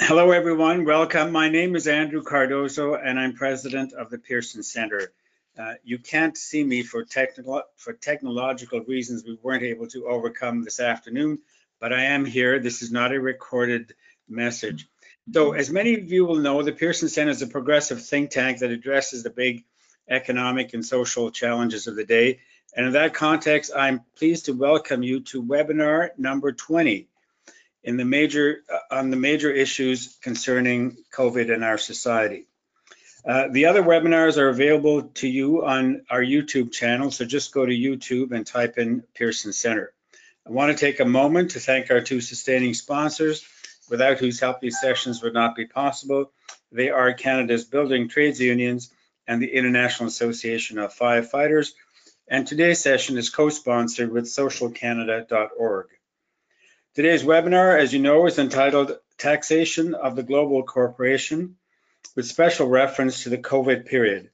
Hello, everyone. Welcome. My name is Andrew Cardozo, and I'm president of the Pearson Center. Uh, you can't see me for technical for technological reasons. We weren't able to overcome this afternoon, but I am here. This is not a recorded message. So, as many of you will know, the Pearson Center is a progressive think tank that addresses the big economic and social challenges of the day. And in that context, I'm pleased to welcome you to webinar number 20 in the major uh, on the major issues concerning COVID in our society. Uh, the other webinars are available to you on our YouTube channel, so just go to YouTube and type in Pearson Center. I want to take a moment to thank our two sustaining sponsors, without whose help these sessions would not be possible. They are Canada's Building Trades Unions and the International Association of Firefighters. And today's session is co-sponsored with socialcanada.org. Today's webinar, as you know, is entitled Taxation of the Global Corporation with special reference to the COVID period.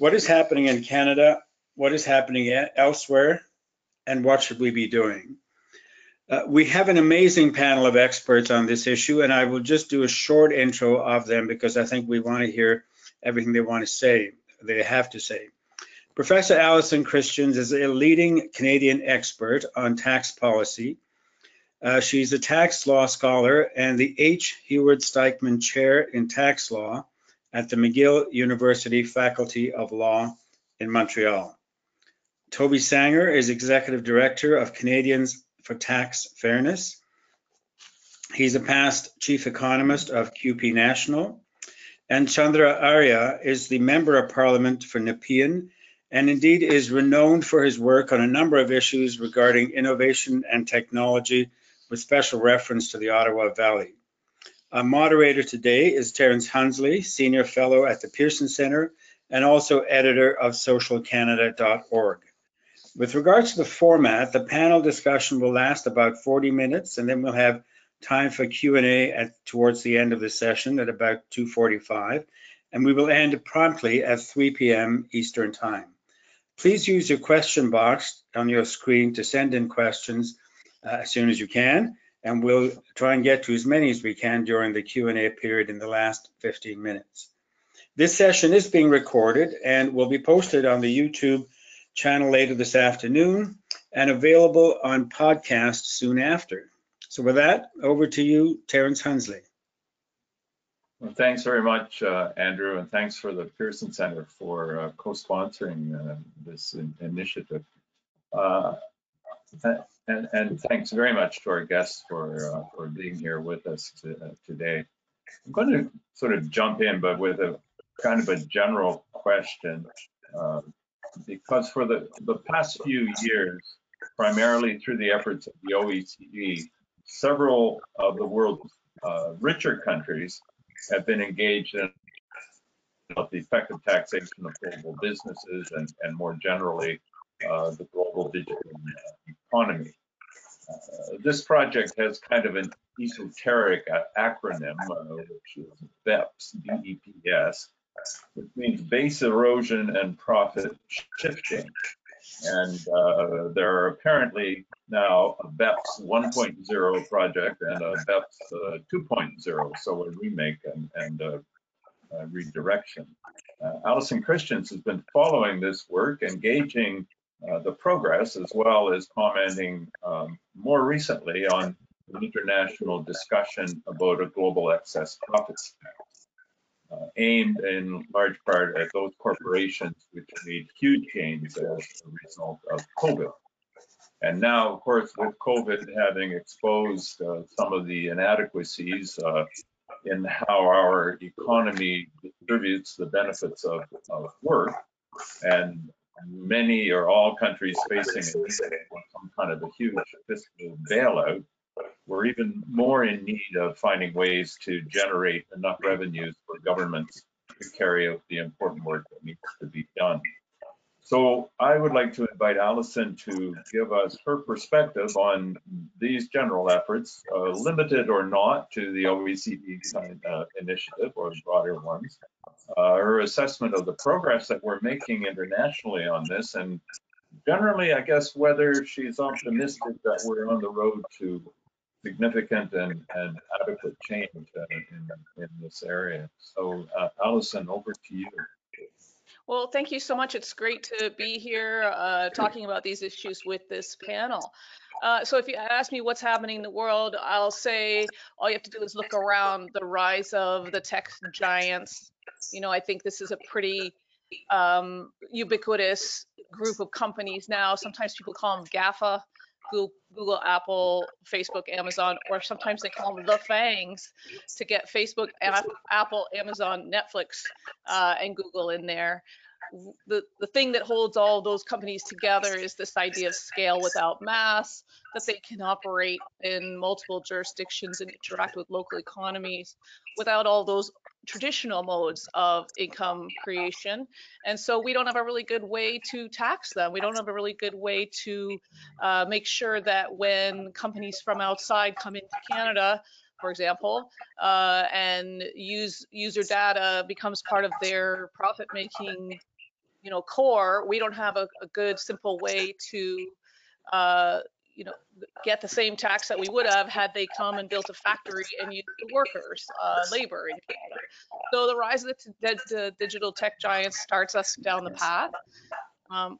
What is happening in Canada? What is happening elsewhere? And what should we be doing? Uh, we have an amazing panel of experts on this issue, and I will just do a short intro of them because I think we want to hear everything they want to say, they have to say. Professor Allison Christians is a leading Canadian expert on tax policy uh, she's a tax law scholar and the H. Heward Stikeman Chair in Tax Law at the McGill University Faculty of Law in Montreal. Toby Sanger is Executive Director of Canadians for Tax Fairness. He's a past Chief Economist of CUPE National. And Chandra Arya is the Member of Parliament for Nepean and indeed is renowned for his work on a number of issues regarding innovation and technology with special reference to the Ottawa Valley. Our moderator today is Terrence Hunsley, Senior Fellow at the Pearson Center and also editor of socialcanada.org. With regards to the format, the panel discussion will last about 40 minutes and then we'll have time for Q&A at towards the end of the session at about 2.45 and we will end promptly at 3 p.m. Eastern Time. Please use your question box on your screen to send in questions uh, as soon as you can, and we'll try and get to as many as we can during the Q&A period in the last 15 minutes. This session is being recorded and will be posted on the YouTube channel later this afternoon and available on podcast soon after. So with that, over to you, Terrence Hunsley. Well, thanks very much, uh, Andrew, and thanks for the Pearson Center for uh, co-sponsoring uh, this in initiative. Uh, and, and thanks very much to our guests for uh, for being here with us to, uh, today. I'm going to sort of jump in, but with a kind of a general question, uh, because for the, the past few years, primarily through the efforts of the OECD, several of the world's uh, richer countries have been engaged in the effective taxation of global businesses and, and more generally the global digital economy. Uh, this project has kind of an esoteric acronym, uh, which is BEPS, B-E-P-S, which means base erosion and profit shifting. And uh, there are apparently now a BEPS 1.0 project and a BEPS uh, 2.0, so a remake and, and uh, redirection. Uh, Allison Christians has been following this work, engaging uh, the progress, as well as commenting um, more recently on an international discussion about a global excess profits tax, uh, aimed in large part at those corporations which made huge gains as a result of COVID. And now, of course, with COVID having exposed uh, some of the inadequacies uh, in how our economy distributes the benefits of, of work, and many or all countries facing some kind of a huge fiscal bailout, we're even more in need of finding ways to generate enough revenues for governments to carry out the important work that needs to be done. So I would like to invite Allison to give us her perspective on these general efforts, uh, limited or not to the OECD uh, initiative or broader ones, uh, her assessment of the progress that we're making internationally on this, and generally, I guess, whether she's optimistic that we're on the road to significant and, and adequate change uh, in, in this area. So uh, Allison, over to you. Well, thank you so much. It's great to be here uh, talking about these issues with this panel. Uh, so if you ask me what's happening in the world, I'll say all you have to do is look around the rise of the tech giants. You know, I think this is a pretty um, ubiquitous group of companies now. Sometimes people call them GAFA, Google, Apple, Facebook, Amazon, or sometimes they call them the FANGs to get Facebook, Apple, Amazon, Netflix, uh, and Google in there. The, the thing that holds all those companies together is this idea of scale without mass, that they can operate in multiple jurisdictions and interact with local economies. Without all those traditional modes of income creation. And so we don't have a really good way to tax them. We don't have a really good way to uh, make sure that when companies from outside come into Canada, for example, uh, and use user data becomes part of their profit making you know, core, we don't have a, a good, simple way to, uh, you know, get the same tax that we would have had they come and built a factory and used the workers, uh, labor in Canada. So the rise of the, the digital tech giants starts us down the path. Um,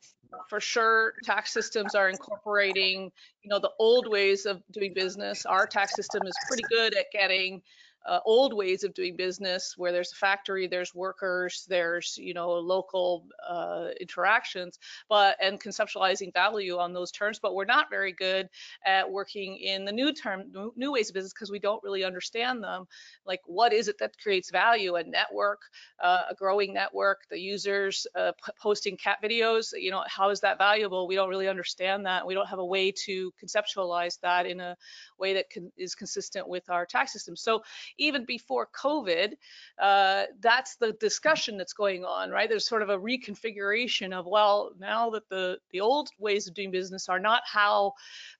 for sure, tax systems are incorporating, you know, the old ways of doing business. Our tax system is pretty good at getting uh, old ways of doing business where there's a factory, there's workers, there's you know local uh, interactions, but and conceptualizing value on those terms. But we're not very good at working in the new term, new ways of business because we don't really understand them. Like what is it that creates value? A network, uh, a growing network, the users uh, posting cat videos. You know how is that valuable? We don't really understand that. We don't have a way to conceptualize that in a way that can, is consistent with our tax system. So even before COVID, uh, that's the discussion that's going on, right? There's sort of a reconfiguration of, well, now that the, the old ways of doing business are not how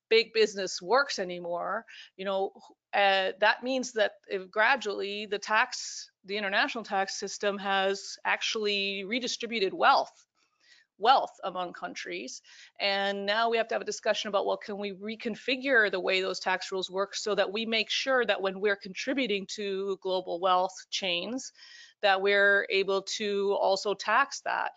big business works anymore, you know, uh, that means that gradually the tax, the international tax system has actually redistributed wealth wealth among countries. And now we have to have a discussion about, well, can we reconfigure the way those tax rules work so that we make sure that when we're contributing to global wealth chains, that we're able to also tax that.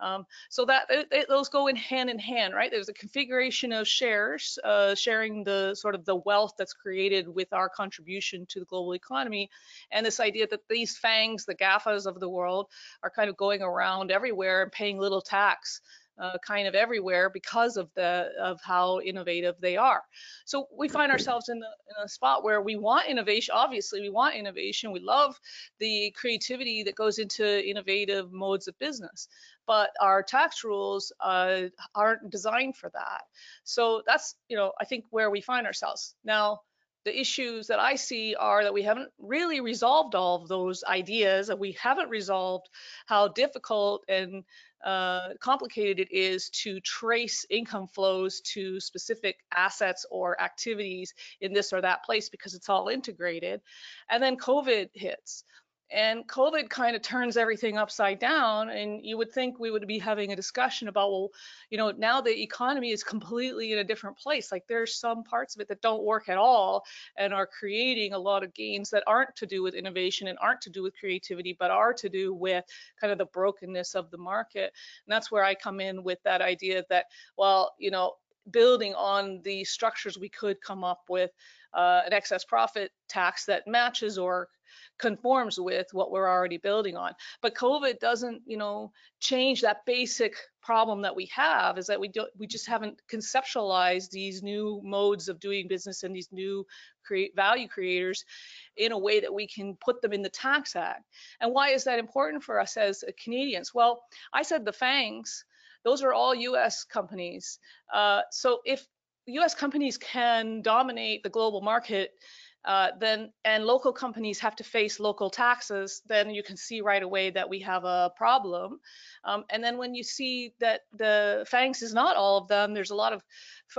Um, so that those go in hand in hand, right? There's a configuration of shares, uh, sharing the sort of the wealth that's created with our contribution to the global economy, and this idea that these fangs, the GAFAs of the world, are kind of going around everywhere and paying little tax uh, kind of everywhere because of the of how innovative they are. So we find ourselves in, the, in a spot where we want innovation. Obviously, we want innovation. We love the creativity that goes into innovative modes of business, but our tax rules uh, aren't designed for that. So that's you know I think where we find ourselves now the issues that I see are that we haven't really resolved all of those ideas, and we haven't resolved how difficult and uh, complicated it is to trace income flows to specific assets or activities in this or that place because it's all integrated. And then COVID hits. And COVID kind of turns everything upside down. And you would think we would be having a discussion about, well, you know, now the economy is completely in a different place. Like there's some parts of it that don't work at all and are creating a lot of gains that aren't to do with innovation and aren't to do with creativity, but are to do with kind of the brokenness of the market. And that's where I come in with that idea that, well, you know, building on the structures we could come up with uh, an excess profit tax that matches or conforms with what we're already building on. But COVID doesn't, you know, change that basic problem that we have is that we don't we just haven't conceptualized these new modes of doing business and these new create value creators in a way that we can put them in the tax act. And why is that important for us as Canadians? Well, I said the FANGs, those are all US companies. Uh, so if US companies can dominate the global market uh, then and local companies have to face local taxes, then you can see right away that we have a problem. Um, and then when you see that the FANGs is not all of them, there's a lot of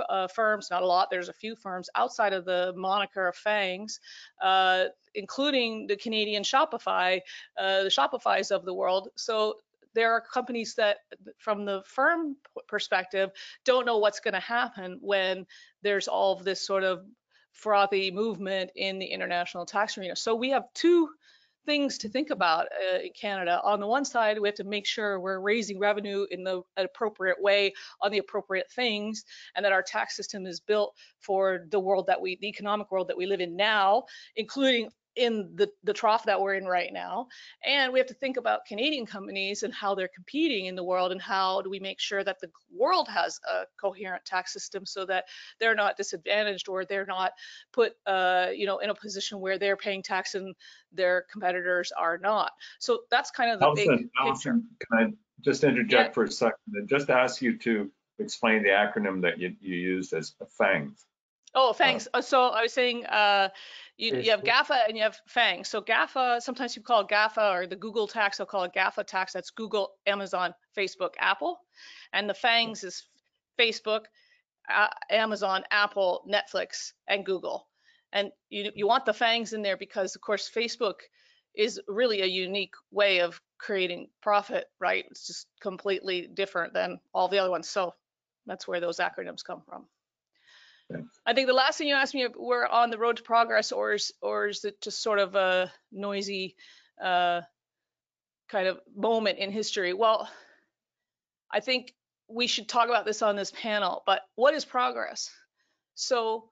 uh, firms, not a lot, there's a few firms outside of the moniker of FANGs, uh, including the Canadian Shopify, uh, the Shopifys of the world. So there are companies that from the firm perspective don't know what's going to happen when there's all of this sort of frothy movement in the international tax arena. So we have two things to think about uh, in Canada. On the one side, we have to make sure we're raising revenue in the appropriate way on the appropriate things, and that our tax system is built for the world that we, the economic world that we live in now, including in the, the trough that we're in right now. And we have to think about Canadian companies and how they're competing in the world and how do we make sure that the world has a coherent tax system so that they're not disadvantaged or they're not put uh, you know in a position where they're paying tax and their competitors are not. So that's kind of the big picture. Can I just interject Yeah. for a second and just ask you to explain the acronym that you, you used as FANGs? Oh, thanks. Uh, So I was saying, uh, you, you have. GAFA and you have FANG. So GAFA, sometimes people call it GAFA or the Google tax, they'll call it GAFA tax. That's Google, Amazon, Facebook, Apple. And the FANGs is Facebook, uh, Amazon, Apple, Netflix, and Google. And you, you want the FANGs in there because, of course, Facebook is really a unique way of creating profit, right? It's just completely different than all the other ones. So that's where those acronyms come from. I think the last thing you asked me, we're on the road to progress, or is or is it just sort of a noisy uh, kind of moment in history? Well, I think we should talk about this on this panel. But what is progress? So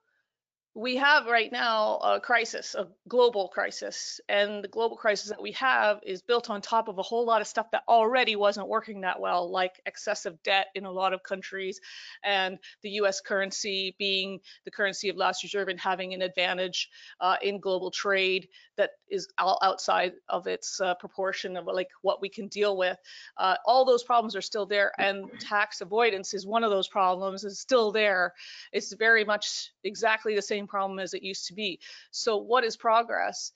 we have right now a crisis, a global crisis, and the global crisis that we have is built on top of a whole lot of stuff that already wasn't working that well, like excessive debt in a lot of countries, and the U.S. currency being the currency of last resort and having an advantage uh, in global trade that is all outside of its uh, proportion of like what we can deal with. Uh, all those problems are still there, and tax avoidance is one of those problems. Is still there. It's very much exactly the same problem as it used to be. So, what is progress?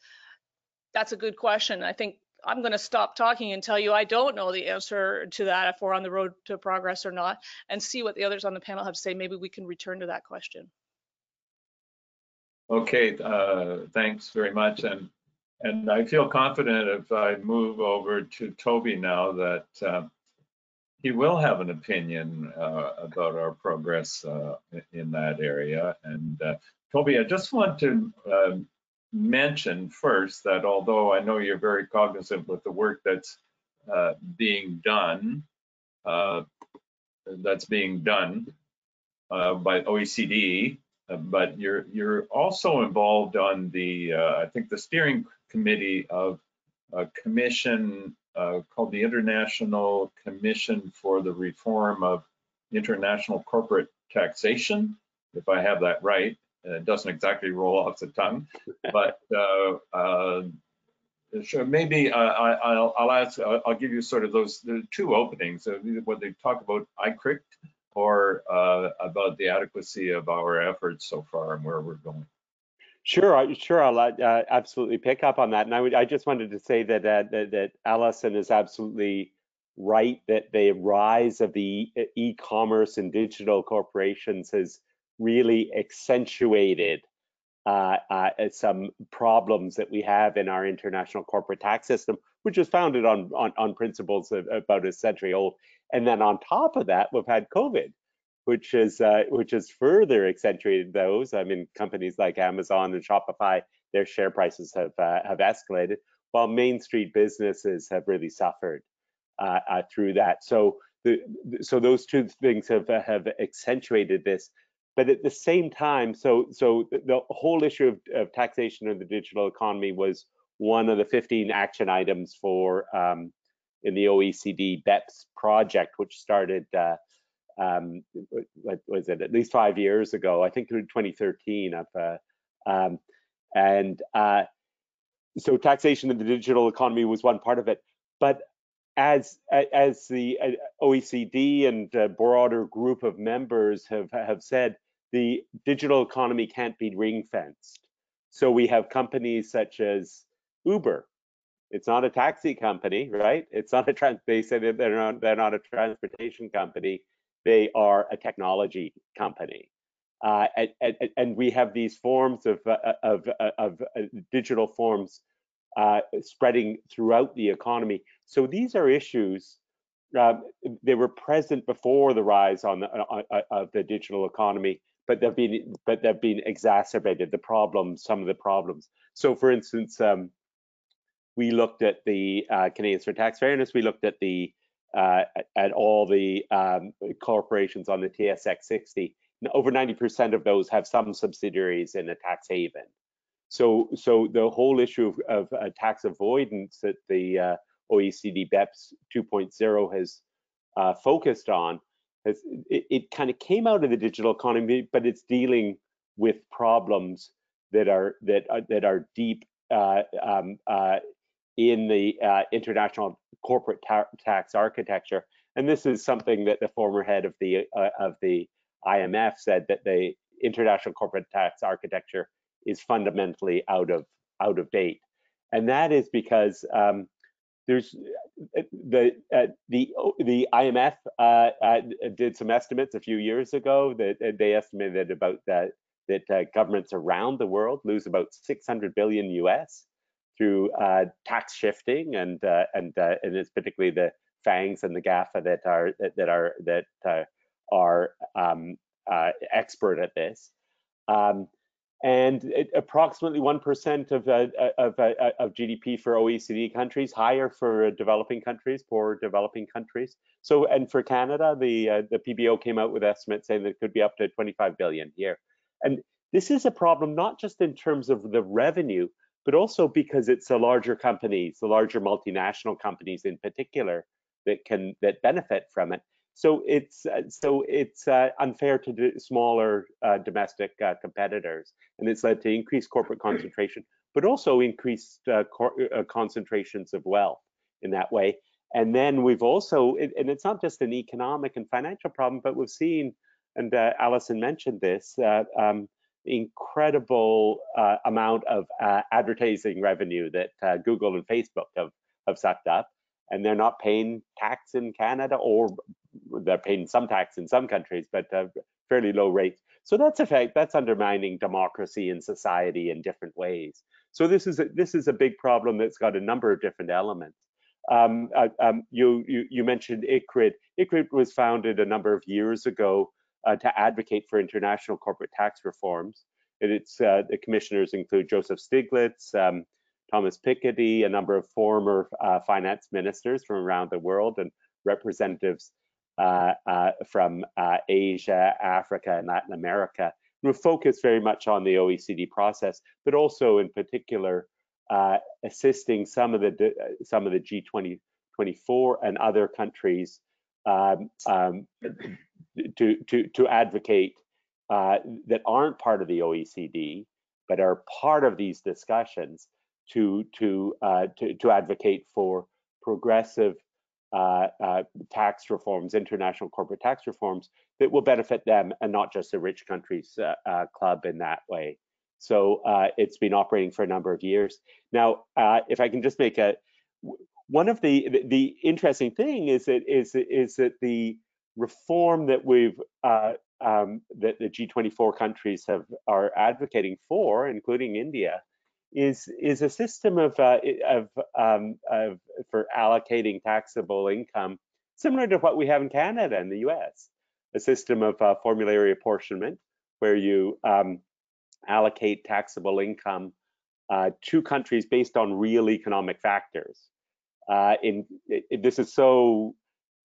That's a good question. I think I'm going to stop talking and tell you I don't know the answer to that if we're on the road to progress or not, and see what the others on the panel have to say. Maybe we can return to that question. Okay, uh, thanks very much. And, and I feel confident if I move over to Toby now that uh, he will have an opinion uh, about our progress uh, in that area. And uh, Toby, I just want to um, mention first that although I know you're very cognizant with the work that's uh, being done, uh, that's being done uh, by OECD, but you're you're also involved on the I think the steering committee of a commission uh, called the International Commission for the Reform of International Corporate Taxation, if I have that right. Uh, It doesn't exactly roll off the tongue, but uh, uh, sure, maybe uh, I, I'll, I'll ask, I'll, I'll give you sort of those the two openings, uh, when they talk about ICRICT or uh, about the adequacy of our efforts so far and where we're going. Sure, I- sure. I'll uh, absolutely pick up on that. And I would, I just wanted to say that uh, that, that Allison is absolutely right that the rise of the e-commerce and digital corporations has really accentuated uh, uh, some problems that we have in our international corporate tax system, which is founded on on, on principles of about a century old. And then on top of that, we've had COVID, which is uh, which has further accentuated those. I mean, companies like Amazon and Shopify, their share prices have uh, have escalated, while Main Street businesses have really suffered uh, uh, through that. So the so those two things have uh, have accentuated this. But at the same time, so so the- whole issue of, of taxation of the digital economy was one of the 15 action items for um, in the OECD BEPS project, which started uh, um, what was it, at least five years ago, I think through 2013 of, uh, um, and uh, so taxation in the digital economy was one part of it. But as as the uh, OECD and a broader group of members have have said, the digital economy can't be ring fenced. So we have companies such as Uber. It's not a taxi company, right? It's not a trans. They that they're not they're not a transportation company they are a technology company. Uh, and, and, and, we have these forms of, uh, of, uh, of uh, digital forms uh, spreading throughout the economy. So these are issues, uh, they were present before the rise on the, of the digital economy, but they've been but they've been exacerbated. The problems, some of the problems. So, for instance, um, we looked at the uh, Canadians for Tax Fairness. We looked at the uh, at all the um, corporations on the TSX 60. Over 90% of those have some subsidiaries in a tax haven. So, so the whole issue of, of uh, tax avoidance that the uh, OECD BEPS 2.0 has uh, focused on, has, it, it kind of came out of the digital economy, but it's dealing with problems that are that are, that are deep uh, um, uh, in the uh, international corporate ta tax architecture. And this is something that the former head of the uh, of the IMF said that the international corporate tax architecture is fundamentally out of out of date, and that is because um, there's uh, the uh, the the IMF uh, uh, did some estimates a few years ago that they estimated about that that governments around the world lose about 600 billion US through uh, tax shifting and and and it's particularly the FANGs and the GAFA that are that are that are um, expert at this. Um, and it, approximately 1% of, uh, uh, of, uh, of GDP for OECD countries, higher for developing countries, poor developing countries. So, and for Canada, the, uh, the PBO came out with estimates saying that it could be up to 25 billion here. And this is a problem not just in terms of the revenue, but also because it's the larger companies, the larger multinational companies in particular, that can that benefit from it. So it's uh, so it's uh, unfair to smaller uh, domestic uh, competitors, and it's led to increased corporate concentration, but also increased uh, uh, concentrations of wealth in that way. And then we've also, and it's not just an economic and financial problem, but we've seen, and Allison mentioned this, um, incredible amount of advertising revenue that Google and Facebook have have sucked up and they're not paying tax in Canada, or they're paying some tax in some countries, but uh, fairly low rates. So that's effect that's undermining democracy and society in different ways. So this is a, this is a big problem that's got a number of different elements. Um, uh, um, you, you, you mentioned ICRICT. ICRICT was founded a number of years ago uh, to advocate for international corporate tax reforms. And it's uh, the commissioners include Joseph Stiglitz, um, Thomas Piketty, a number of former uh, finance ministers from around the world, and representatives uh, uh, from uh, Asia, Africa, and Latin America. we focus very much on the OECD process, but also in particular assisting some of the some of the G20 24 and other countries um, um, to to to advocate uh, that aren't part of the OECD but are part of these discussions to to uh, to, to advocate for progressive uh, uh, tax reforms, international corporate tax reforms that will benefit them and not just the rich countries uh, uh, club in that way. So it's been operating for a number of years. Now, if I can just make a one of the the interesting thing is that is is that the reform that we've um, that the G24 countries have are advocating for, including India, is is a system of uh, of, um, of for allocating taxable income similar to what we have in Canada and the U.S. A system of uh, formulary apportionment where you um, allocate taxable income uh, to countries based on real economic factors. Uh, in it, this is so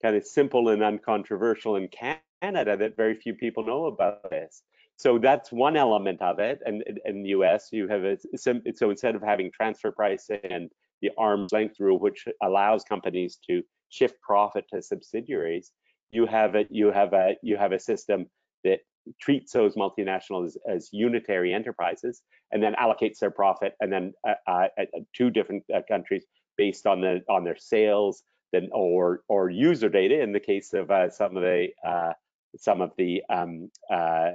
kind of simple and uncontroversial in Canada that very few people know about this. So that's one element of it. And in the US, you have a, so instead of having transfer pricing and the arm's length rule, which allows companies to shift profit to subsidiaries, you have a you have a you have a system that treats those multinationals as, as unitary enterprises and then allocates their profit and then uh, uh, two different uh, countries based on the on their sales then or or user data in the case of uh, some of the uh, some of the um, uh,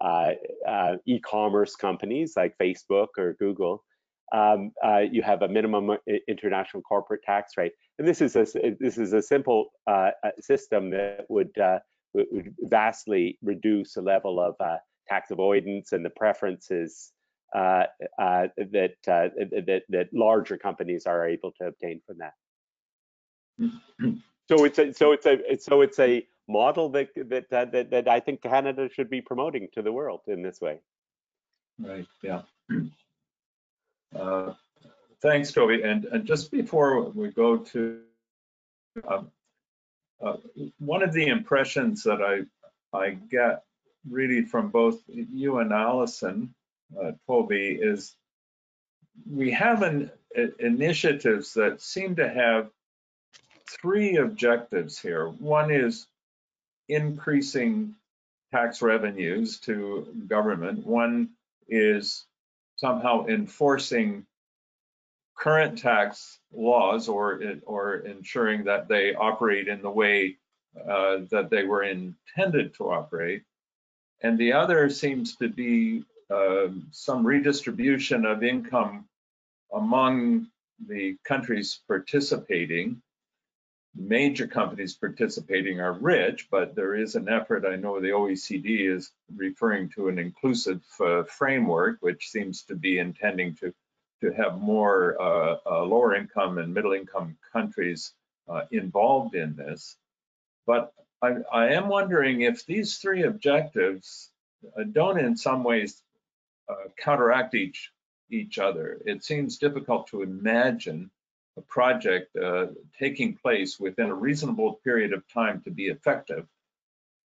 uh, uh, e-commerce companies like Facebook or Google, um, uh, you have a minimum international corporate tax rate. And this is a, this is a simple system that would, would vastly reduce the level of tax avoidance and the preferences uh, uh, that, uh, that that larger companies are able to obtain from that. So it's a so it's a so it's a model that that, that that I think Canada should be promoting to the world in this way. Right, yeah. Uh, Thanks, Toby. And, and just before we go to, um, uh, one of the impressions that I, I get really from both you and Allison, uh, Toby, is we have an, i- initiatives that seem to have three objectives here. One is increasing tax revenues to government. One is somehow enforcing current tax laws or, or ensuring that they operate in the way uh, that they were intended to operate. And the other seems to be um, some redistribution of income among the countries participating. Major companies participating are rich, but there is an effort, I know the OECD is referring to an inclusive uh, framework, which seems to be intending to, to have more uh, uh, lower income and middle income countries uh, involved in this. But I, I am wondering if these three objectives uh, don't in some ways uh, counteract each, each other. It seems difficult to imagine a project uh, taking place within a reasonable period of time to be effective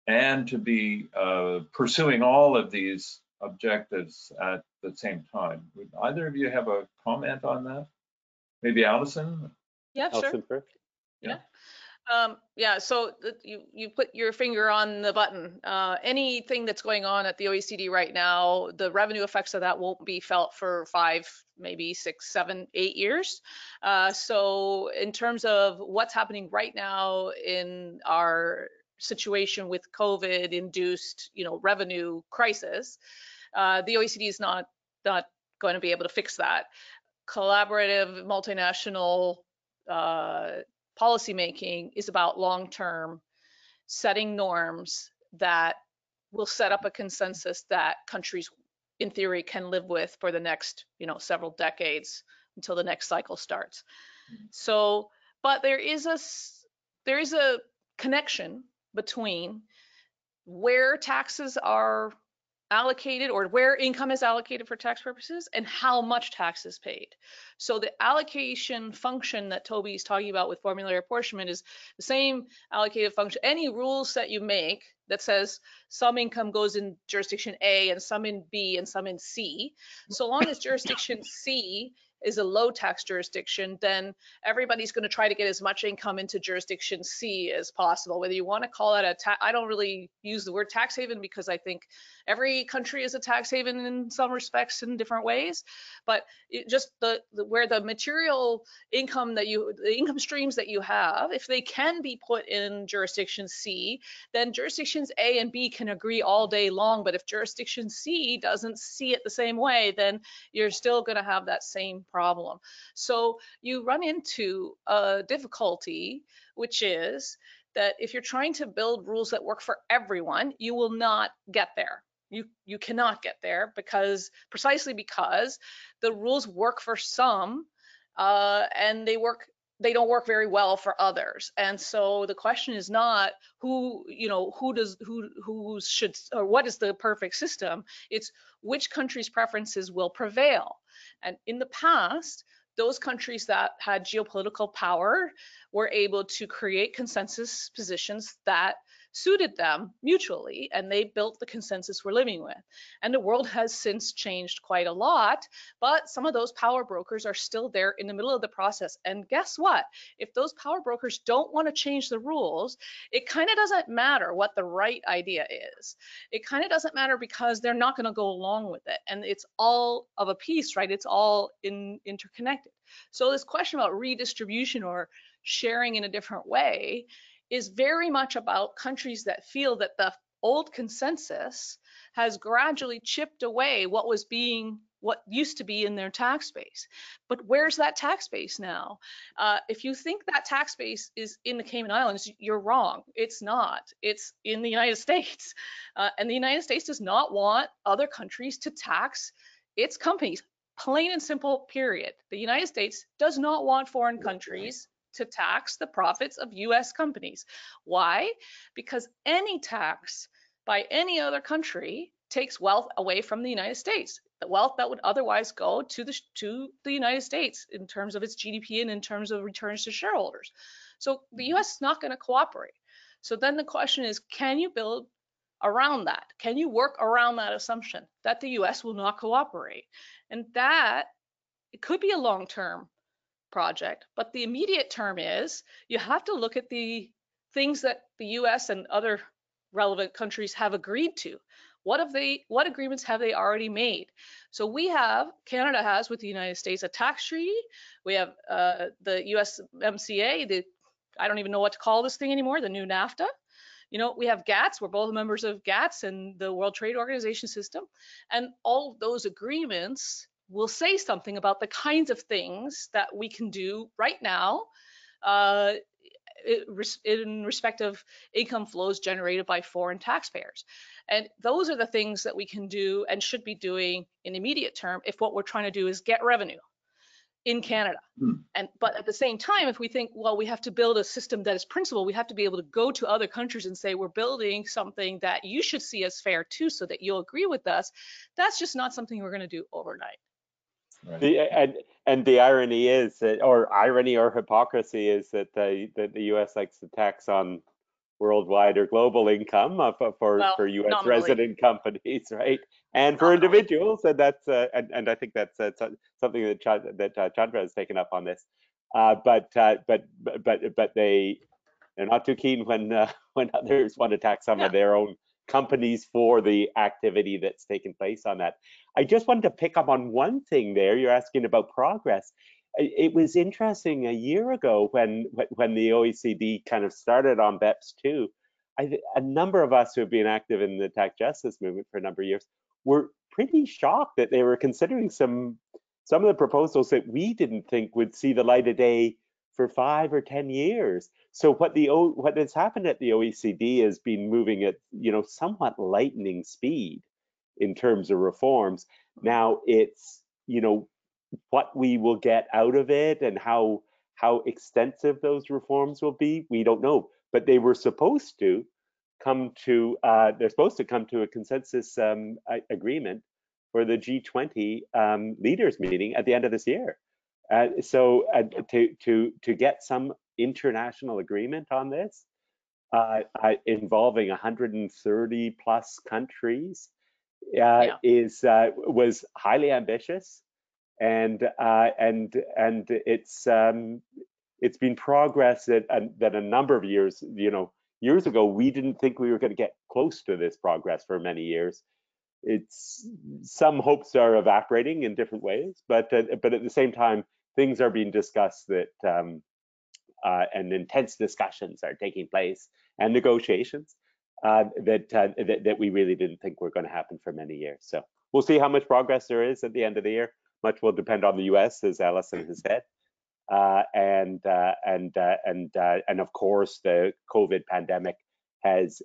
and to be uh, pursuing all of these objectives at the same time. Would either of you have a comment on that? Maybe Allison? Yeah, sure. Allison first? Um, yeah, so you, you put your finger on the button. Uh, anything that's going on at the OECD right now, the revenue effects of that won't be felt for five, maybe six, seven, eight years. Uh, so in terms of what's happening right now in our situation with COVID induced, you know, revenue crisis, uh, the OECD is not, not going to be able to fix that. Collaborative, multinational, uh, policymaking is about long-term setting norms that will set up a consensus that countries in theory can live with for the next you know several decades until the next cycle starts. Mm-hmm. So but there is a there is a connection between where taxes are allocated or where income is allocated for tax purposes and how much tax is paid. So the allocation function that Toby is talking about with formulary apportionment is the same allocated function. Any rules that you make that says some income goes in jurisdiction A and some in B and some in C, so long as jurisdiction C is a low tax jurisdiction, then everybody's going to try to get as much income into jurisdiction C as possible. Whether you want to call it a tax, I don't really use the word tax haven because I think every country is a tax haven in some respects in different ways. But just the, the where the material income that you, the income streams that you have, if they can be put in jurisdiction C, then jurisdictions A and B can agree all day long. But if jurisdiction C doesn't see it the same way, then you're still going to have that same problem. So you run into a difficulty, which is that if you're trying to build rules that work for everyone, you will not get there. You, you cannot get there because precisely because the rules work for some uh, and they work they don't work very well for others. And so the question is not who you know who does who who should or what is the perfect system? It's which country's preferences will prevail. And in the past those countries that had geopolitical power were able to create consensus positions that suited them mutually and they built the consensus we're living with. And the world has since changed quite a lot but some of those power brokers are still there in the middle of the process. And guess what? If those power brokers don't want to change the rules it kind of doesn't matter what the right idea is. It kind of doesn't matter because they're not going to go along with it. And it's all of a piece right? It's all in interconnected. So this question about redistribution or sharing in a different way is very much about countries that feel that the old consensus has gradually chipped away what was being what used to be in their tax base. But where's that tax base now? Uh, if you think that tax base is in the Cayman Islands, you're wrong. It's not. It's in the United States. Uh, and the United States does not want other countries to tax its companies. Plain and simple, period. The United States does not want foreign countries to tax the profits of US companies. Why? Because any tax by any other country takes wealth away from the United States. The wealth that would otherwise go to the to the United States in terms of its GDP and in terms of returns to shareholders. So the mm-hmm. US is not going to cooperate. So then the question is, can you build around that? Can you work around that assumption that the US will not cooperate? And that it could be a long-term project, but the immediate term is you have to look at the things that the US and other relevant countries have agreed to. What have they what agreements have they already made? So we have Canada has with the United States a tax treaty. We have uh, the USMCA, the I don't even know what to call this thing anymore, the new NAFTA. You know, we have GATS, we're both members of GATS and the World Trade Organization system. And all those agreements will say something about the kinds of things that we can do right now uh, in respect of income flows generated by foreign taxpayers. And those are the things that we can do and should be doing in immediate term if what we're trying to do is get revenue in Canada. Hmm. And but at the same time, if we think, well, we have to build a system that is principled, we have to be able to go to other countries and say we're building something that you should see as fair too, so that you'll agree with us. That's just not something we're going to do overnight. Right. The, and and the irony is that, or irony or hypocrisy is that the that the U.S. likes to tax on worldwide or global income uh, for well, for U.S. resident companies, right? And for individuals, and that's uh, and, and I think that's uh, something that Ch that uh, Chandra has taken up on this. Uh, but uh, but but but they they're not too keen when uh, when others want to tax some yeah. of their own companies for the activity that's taken place on that. I just wanted to pick up on one thing there. You're asking about progress it was interesting a year ago when when the OECD kind of started on BEPS two. I, a number of us who have been active in the tax justice movement for a number of years were pretty shocked that they were considering some some of the proposals that we didn't think would see the light of day for five or ten years. So what the what has happened at the OECD has been moving at you know somewhat lightning speed in terms of reforms. Now it's you know what we will get out of it and how how extensive those reforms will be, we don't know. But they were supposed to come to uh, they're supposed to come to a consensus um, agreement for the G20 um, leaders meeting at the end of this year. Uh, so uh, to to to get some international agreement on this uh, involving 130 plus countries uh, yeah. is uh, was highly ambitious and uh, and and it's um, it's been progress that that a number of years, you know, years ago we didn't think we were going to get close to this progress for many years. It's some hopes are evaporating in different ways, but uh, but at the same time things are being discussed that um, uh, and intense discussions are taking place and negotiations uh, that, uh, that that we really didn't think were going to happen for many years. So we'll see how much progress there is at the end of the year. Much will depend on the U.S., as Allison has said, uh, and uh, and uh, and and of course the COVID pandemic has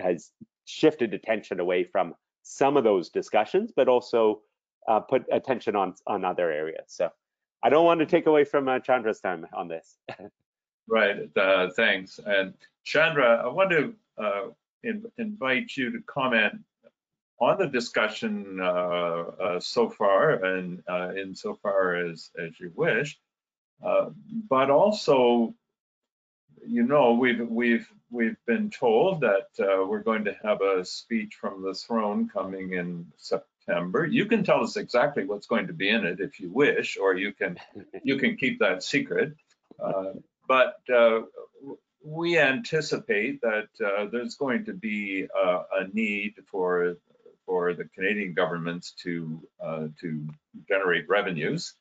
has shifted attention away from some of those discussions, but also put attention on on other areas. So I don't want to take away from Chandra's time on this. right. thanks. And Chandra, I want to in, invite you to comment on the discussion uh, uh, so far and uh, insofar as, as you wish, uh, but also, you know, we've, we've, we've been told that uh, we're going to have a speech from the throne coming in September. You can tell us exactly what's going to be in it if you wish, or you can, you can keep that secret. Uh, but we anticipate that uh, there's going to be a, a, need for for the Canadian governments to uh, to generate revenues.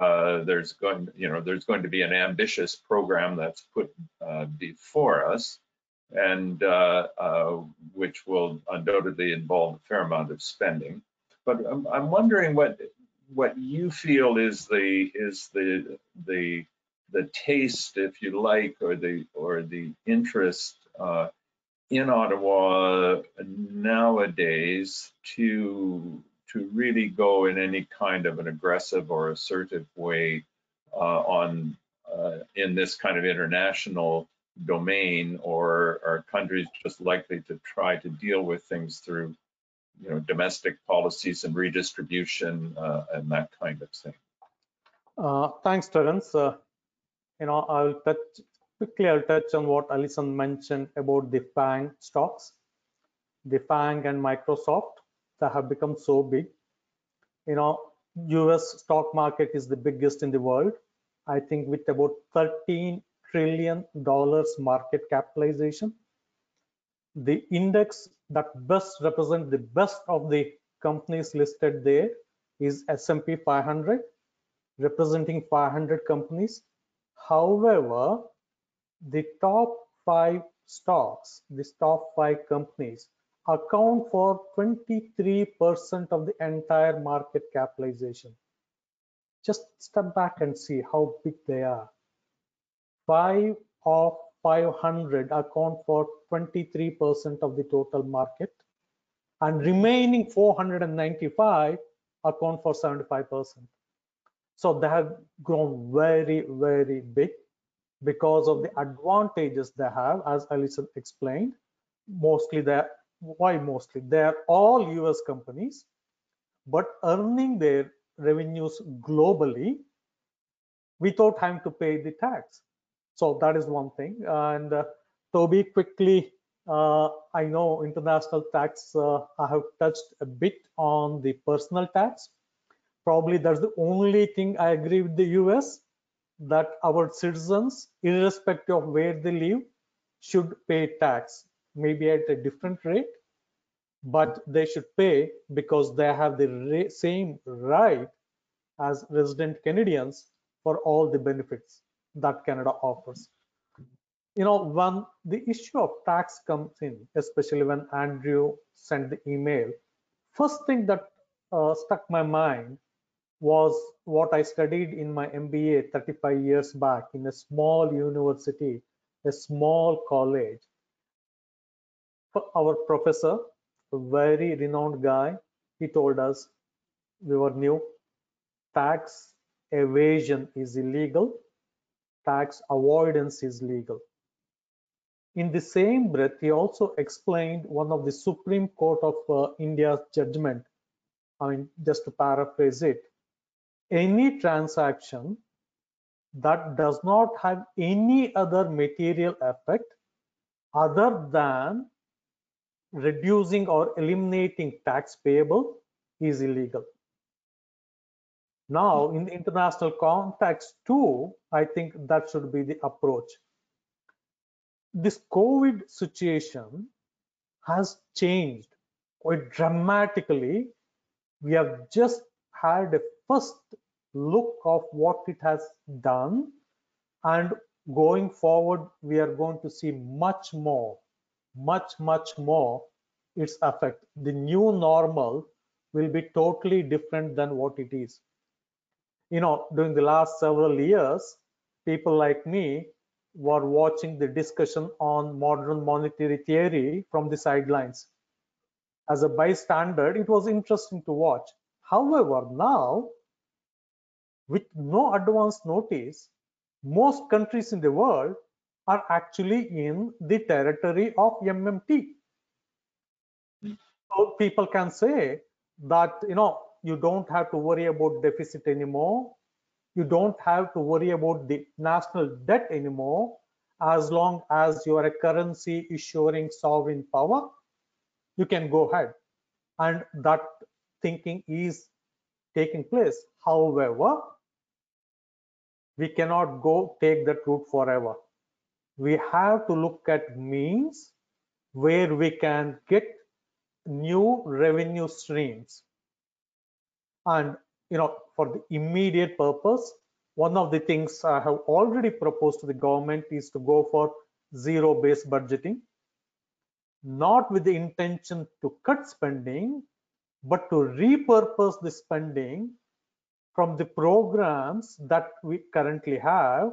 Uh, there's going, you know, there's going to be an ambitious program that's put uh, before us, and uh, uh, which will undoubtedly involve a fair amount of spending. But I'm, I'm wondering what what you feel is the is the the the taste, if you like, or the or the interest uh, in Ottawa nowadays to to really go in any kind of an aggressive or assertive way uh, on uh, in this kind of international domain, or are countries just likely to try to deal with things through, you know, domestic policies and redistribution uh, and that kind of thing? Uh, thanks, Terrence. Uh, you know, I'll touch quickly. I'll touch on what Allison mentioned about the FANG stocks, the FANG and Microsoft that have become so big. You know, U.S. stock market is the biggest in the world. I think with about 13 trillion dollars market capitalization. The index that best represent the best of the companies listed there is S&P 500 representing 500 companies. However, the top five stocks, the top five companies account for 23% of the entire market capitalization. Just step back and see how big they are. Five of 500 account for 23% of the total market and remaining 495 account for 75%. So they have grown very, very big because of the advantages they have, as Allison explained. Mostly they're, why mostly? They're all US companies, but earning their revenues globally without having to pay the tax. So that is one thing. And uh, Toby, quickly, uh, I know international tax, uh, I have touched a bit on the personal tax probably that's the only thing I agree with the US that our citizens, irrespective of where they live, should pay tax, maybe at a different rate, but they should pay because they have the same right as resident Canadians for all the benefits that Canada offers. You know, when the issue of tax comes in, especially when Andrew sent the email, first thing that uh, stuck my mind was what I studied in my MBA 35 years back in a small university, a small college. Our professor, a very renowned guy, he told us we were new, tax evasion is illegal, tax avoidance is legal. In the same breath, he also explained one of the Supreme Court of uh, India's judgment. I mean, just to paraphrase it, any transaction that does not have any other material effect other than reducing or eliminating tax payable is illegal. Now, in the international context too, I think that should be the approach. This COVID situation has changed quite dramatically. We have just had a first look of what it has done and going forward we are going to see much more much much more its effect the new normal will be totally different than what it is you know during the last several years people like me were watching the discussion on modern monetary theory from the sidelines as a bystander it was interesting to watch however now with no advance notice, most countries in the world are actually in the territory of MMT. So people can say that, you know, you don't have to worry about deficit anymore. You don't have to worry about the national debt anymore as long as you are a currency issuing sovereign power. You can go ahead. And that thinking is taking place. However, we cannot go take that route forever. We have to look at means where we can get new revenue streams. And you know, for the immediate purpose, one of the things I have already proposed to the government is to go for zero-based budgeting, not with the intention to cut spending, but to repurpose the spending from the programs that we currently have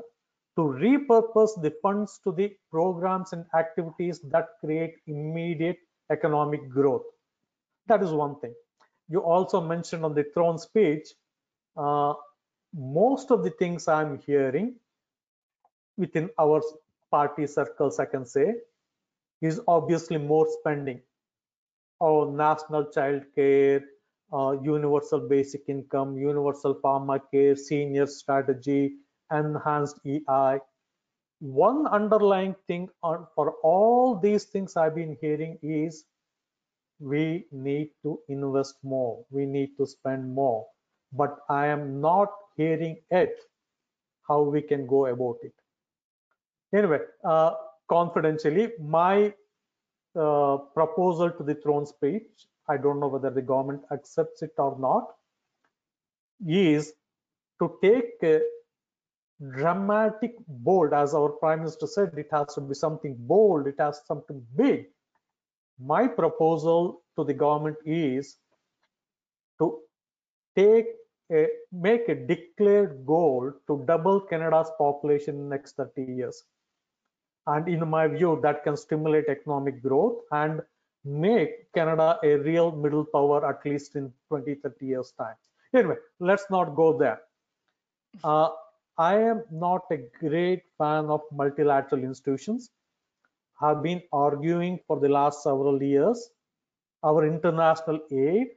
to repurpose the funds to the programs and activities that create immediate economic growth. That is one thing. You also mentioned on the throne speech, uh, most of the things I'm hearing within our party circles, I can say, is obviously more spending. Our national child care, uh, universal basic income, universal pharma care, senior strategy, enhanced EI. One underlying thing for all these things I've been hearing is we need to invest more, we need to spend more, but I am not hearing it how we can go about it. Anyway, uh, confidentially, my uh, proposal to the throne speech, I don't know whether the government accepts it or not, is to take a dramatic, bold, as our prime minister said, it has to be something bold, it has something big. My proposal to the government is to take a, make a declared goal to double Canada's population in the next 30 years. And in my view, that can stimulate economic growth and make Canada a real middle power at least in 20, 30 years time. Anyway, let's not go there. Uh, I am not a great fan of multilateral institutions. Have been arguing for the last several years. Our international aid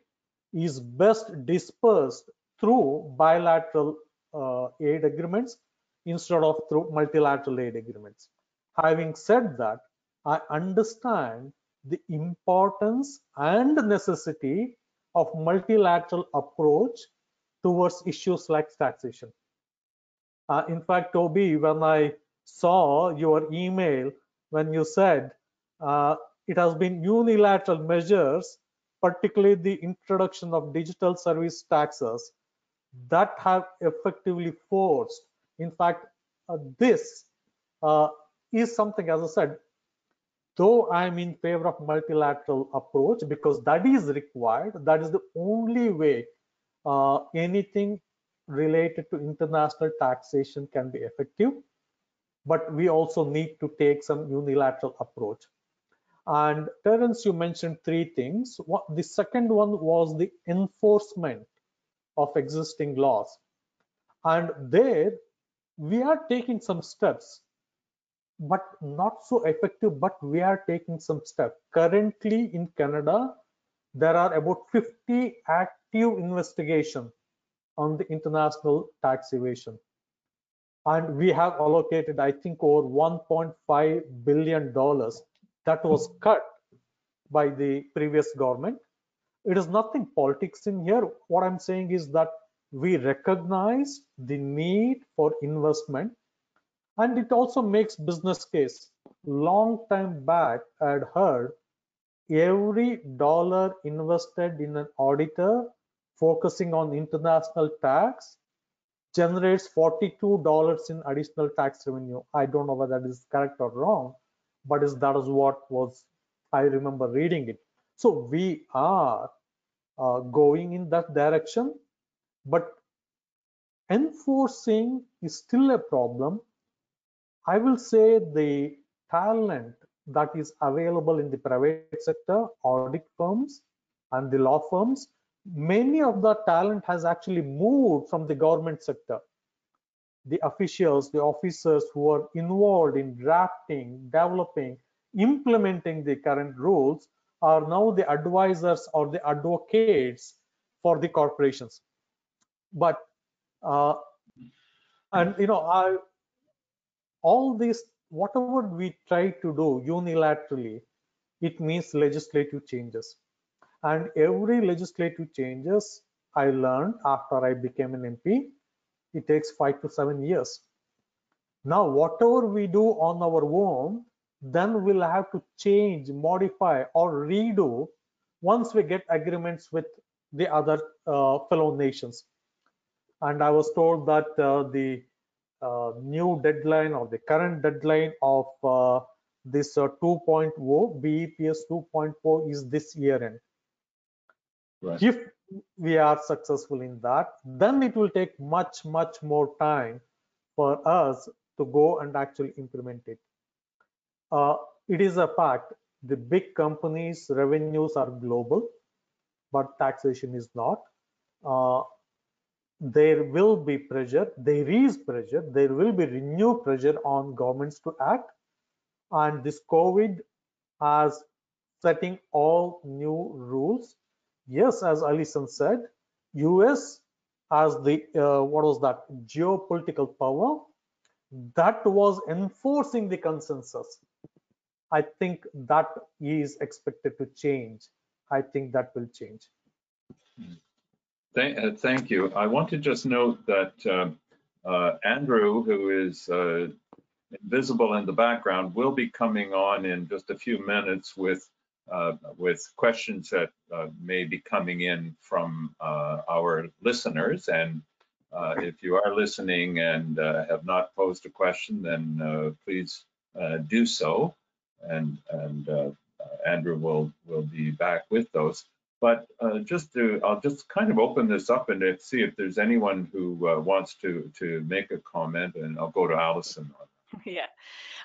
is best dispersed through bilateral uh, aid agreements instead of through multilateral aid agreements. Having said that, I understand the importance and necessity of multilateral approach towards issues like taxation. Uh, in fact, Toby, when I saw your email, when you said uh, it has been unilateral measures, particularly the introduction of digital service taxes, that have effectively forced. In fact, uh, this uh, is something, as I said, though I'm in favor of multilateral approach because that is required, that is the only way uh, anything related to international taxation can be effective. But we also need to take some unilateral approach. And Terrence, you mentioned three things. What, the second one was the enforcement of existing laws. And there we are taking some steps, but not so effective, but we are taking some steps. Currently in Canada, there are about 50 active investigations on the international tax evasion. And we have allocated, I think, over 1.5 billion dollars that was cut by the previous government. It is nothing politics in here. What I'm saying is that we recognize the need for investment and it also makes business case. Long time back, I had heard every dollar invested in an auditor focusing on international tax generates $42 in additional tax revenue. I don't know whether that is correct or wrong, but is that is what was I remember reading it. So we are uh, going in that direction, but enforcing is still a problem. I will say the talent that is available in the private sector, audit firms and the law firms, many of the talent has actually moved from the government sector. The officials, the officers who are involved in drafting, developing, implementing the current rules are now the advisors or the advocates for the corporations. But uh, and you know, I all this whatever we try to do unilaterally, it means legislative changes. And every legislative changes I learned after I became an MP, it takes five to seven years. Now, whatever we do on our own, then we'll have to change, modify, or redo once we get agreements with the other uh, fellow nations. And I was told that uh, the uh, new deadline or the current deadline of uh, this uh, 2.0, BEPS 2.0 is this year end. Right. If we are successful in that, then it will take much, much more time for us to go and actually implement it. Uh, it is a fact the big companies revenues are global but taxation is not uh, there will be pressure, there is pressure, there will be renewed pressure on governments to act. And this COVID has setting all new rules. Yes, as Allison said, US as the, uh, what was that, geopolitical power that was enforcing the consensus. I think that is expected to change. I think that will change. Thank, uh, thank you. I want to just note that uh, uh, Andrew, who is uh, invisible in the background, will be coming on in just a few minutes with Uh, with questions that uh, may be coming in from uh, our listeners. And uh, if you are listening and have not posed a question, then please do so. And and Andrew will will be back with those. But uh, just to, I'll just kind of open this up and see if there's anyone who uh, wants to to make a comment, and I'll go to Allison yeah,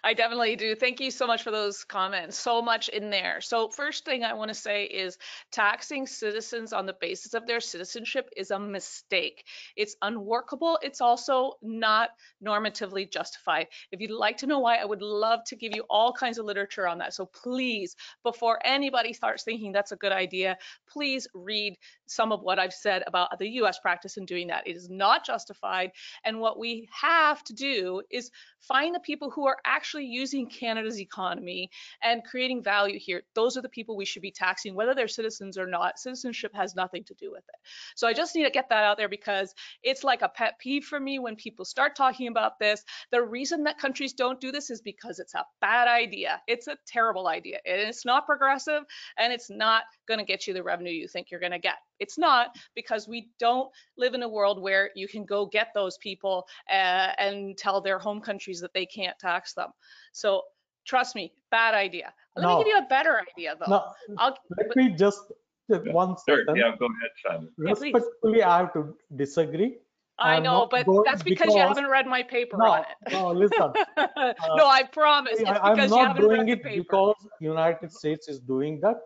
I definitely do. Thank you so much for those comments. So much in there. So first thing I want to say is taxing citizens on the basis of their citizenship is a mistake. It's unworkable. It's also not normatively justified. If you'd like to know why, I would love to give you all kinds of literature on that. So please, before anybody starts thinking that's a good idea, please read some of what I've said about the US practice in doing that. It is not justified. And what we have to do is find the people who are actually using Canada's economy and creating value here. Those are the people we should be taxing, whether they're citizens or not. Citizenship has nothing to do with it. So I just need to get that out there because it's like a pet peeve for me when people start talking about this. The reason that countries don't do this is because it's a bad idea. It's a terrible idea. And it's not progressive and it's not going to get you the revenue you think you're going to get. It's not because we don't live in a world where you can go get those people uh, and tell their home countries that they can't tax them. So trust me, bad idea. Let no. me give you a better idea though. No, I'll, let me just one sure, second. Yeah, go ahead, Simon. Respectfully, I have to disagree. I I'm know, but that's because, because, you haven't read my paper no, on it. No, listen. Uh, no, I promise. It's I, because I'm you not haven't doing read it the paper. because United States is doing that.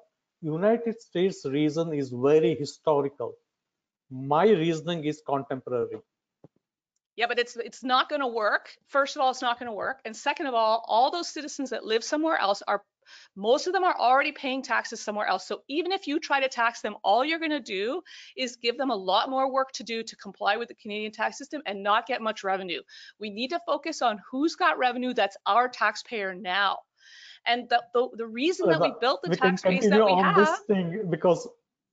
United States reason is very historical. My reasoning is contemporary. Yeah, but it's it's not going to work. First of all, it's not going to work, and second of all, all those citizens that live somewhere else are most of them are already paying taxes somewhere else. So even if you try to tax them, all you're going to do is give them a lot more work to do to comply with the Canadian tax system and not get much revenue. We need to focus on who's got revenue that's our taxpayer now. And the, the, the reason that we built the we tax base that we have. this thing because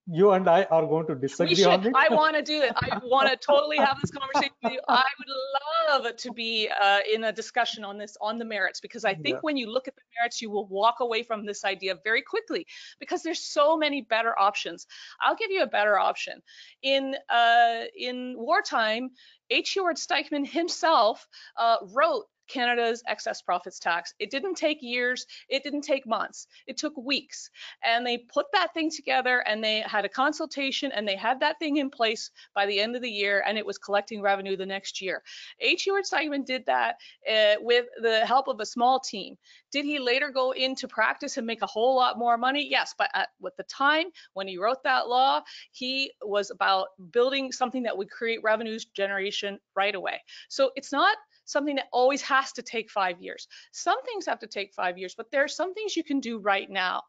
you and I are going to disagree should. on it. I want to do it. I want to totally have this conversation with you. I would love to be uh, in a discussion on this, on the merits, because I think Yeah. when you look at the merits, you will walk away from this idea very quickly, because there's so many better options. I'll give you a better option. In uh, in wartime, H. Heward Stikeman himself uh, wrote Canada's excess profits tax. It didn't take years, it didn't take months, it took weeks. And they put that thing together and they had a consultation and they had that thing in place by the end of the year and it was collecting revenue the next year. H. Stikeman did that uh, with the help of a small team. Did he later go into practice and make a whole lot more money? Yes, but at, with the time when he wrote that law, he was about building something that would create revenues generation right away. So it's not something that always has to take five years. Some things have to take five years, but there are some things you can do right now.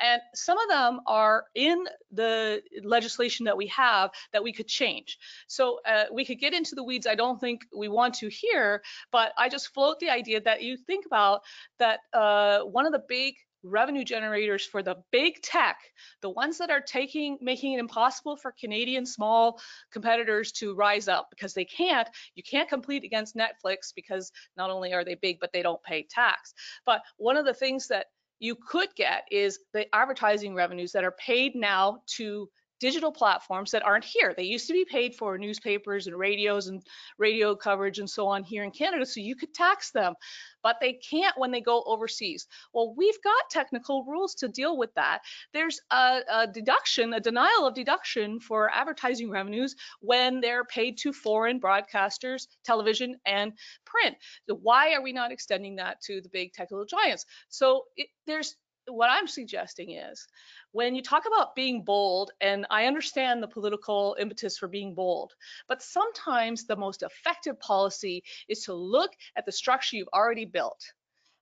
And some of them are in the legislation that we have that we could change. So uh, we could get into the weeds. I don't think we want to here, but I just float the idea that you think about that uh, one of the big revenue generators for the big tech, the ones that are taking, making it impossible for Canadian small competitors to rise up because they can't. You can't compete against Netflix because not only are they big, but they don't pay tax. But one of the things that you could get is the advertising revenues that are paid now to digital platforms that aren't here. They used to be paid for newspapers and radios and radio coverage and so on here in Canada, so you could tax them, but they can't when they go overseas. Well, we've got technical rules to deal with that. There's a, a deduction, a denial of deduction for advertising revenues when they're paid to foreign broadcasters, television and print. So why are we not extending that to the big technical giants? So it, there's what I'm suggesting is when you talk about being bold, and I understand the political impetus for being bold, but sometimes the most effective policy is to look at the structure you've already built,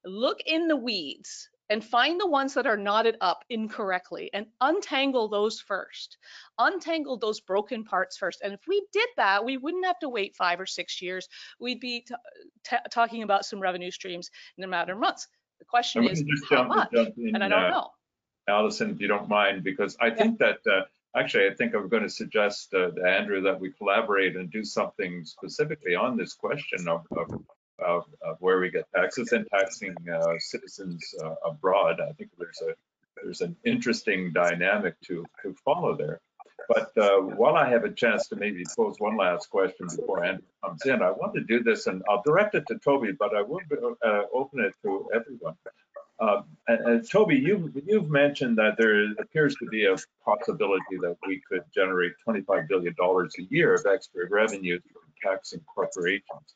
look in the weeds, and find the ones that are knotted up incorrectly and untangle those first. Untangle those broken parts first. And if we did that, we wouldn't have to wait five or six years. We'd be talking about some revenue streams in a matter of months. The question is how much? in, And I don't uh, know. Allison, if you don't mind, because I think that, uh, actually, I think I'm going to suggest, uh, to Andrew, that we collaborate and do something specifically on this question of, of, of, of where we get taxes and taxing uh, citizens uh, abroad. I think there's a, there's an interesting dynamic to, to follow there. But uh, while I have a chance to maybe pose one last question before Andrew comes in, I want to do this, and I'll direct it to Toby, but I will uh, open it to everyone. Uh, and, and Toby, you've, you've mentioned that there appears to be a possibility that we could generate $25 billion a year of extra revenue from taxing corporations.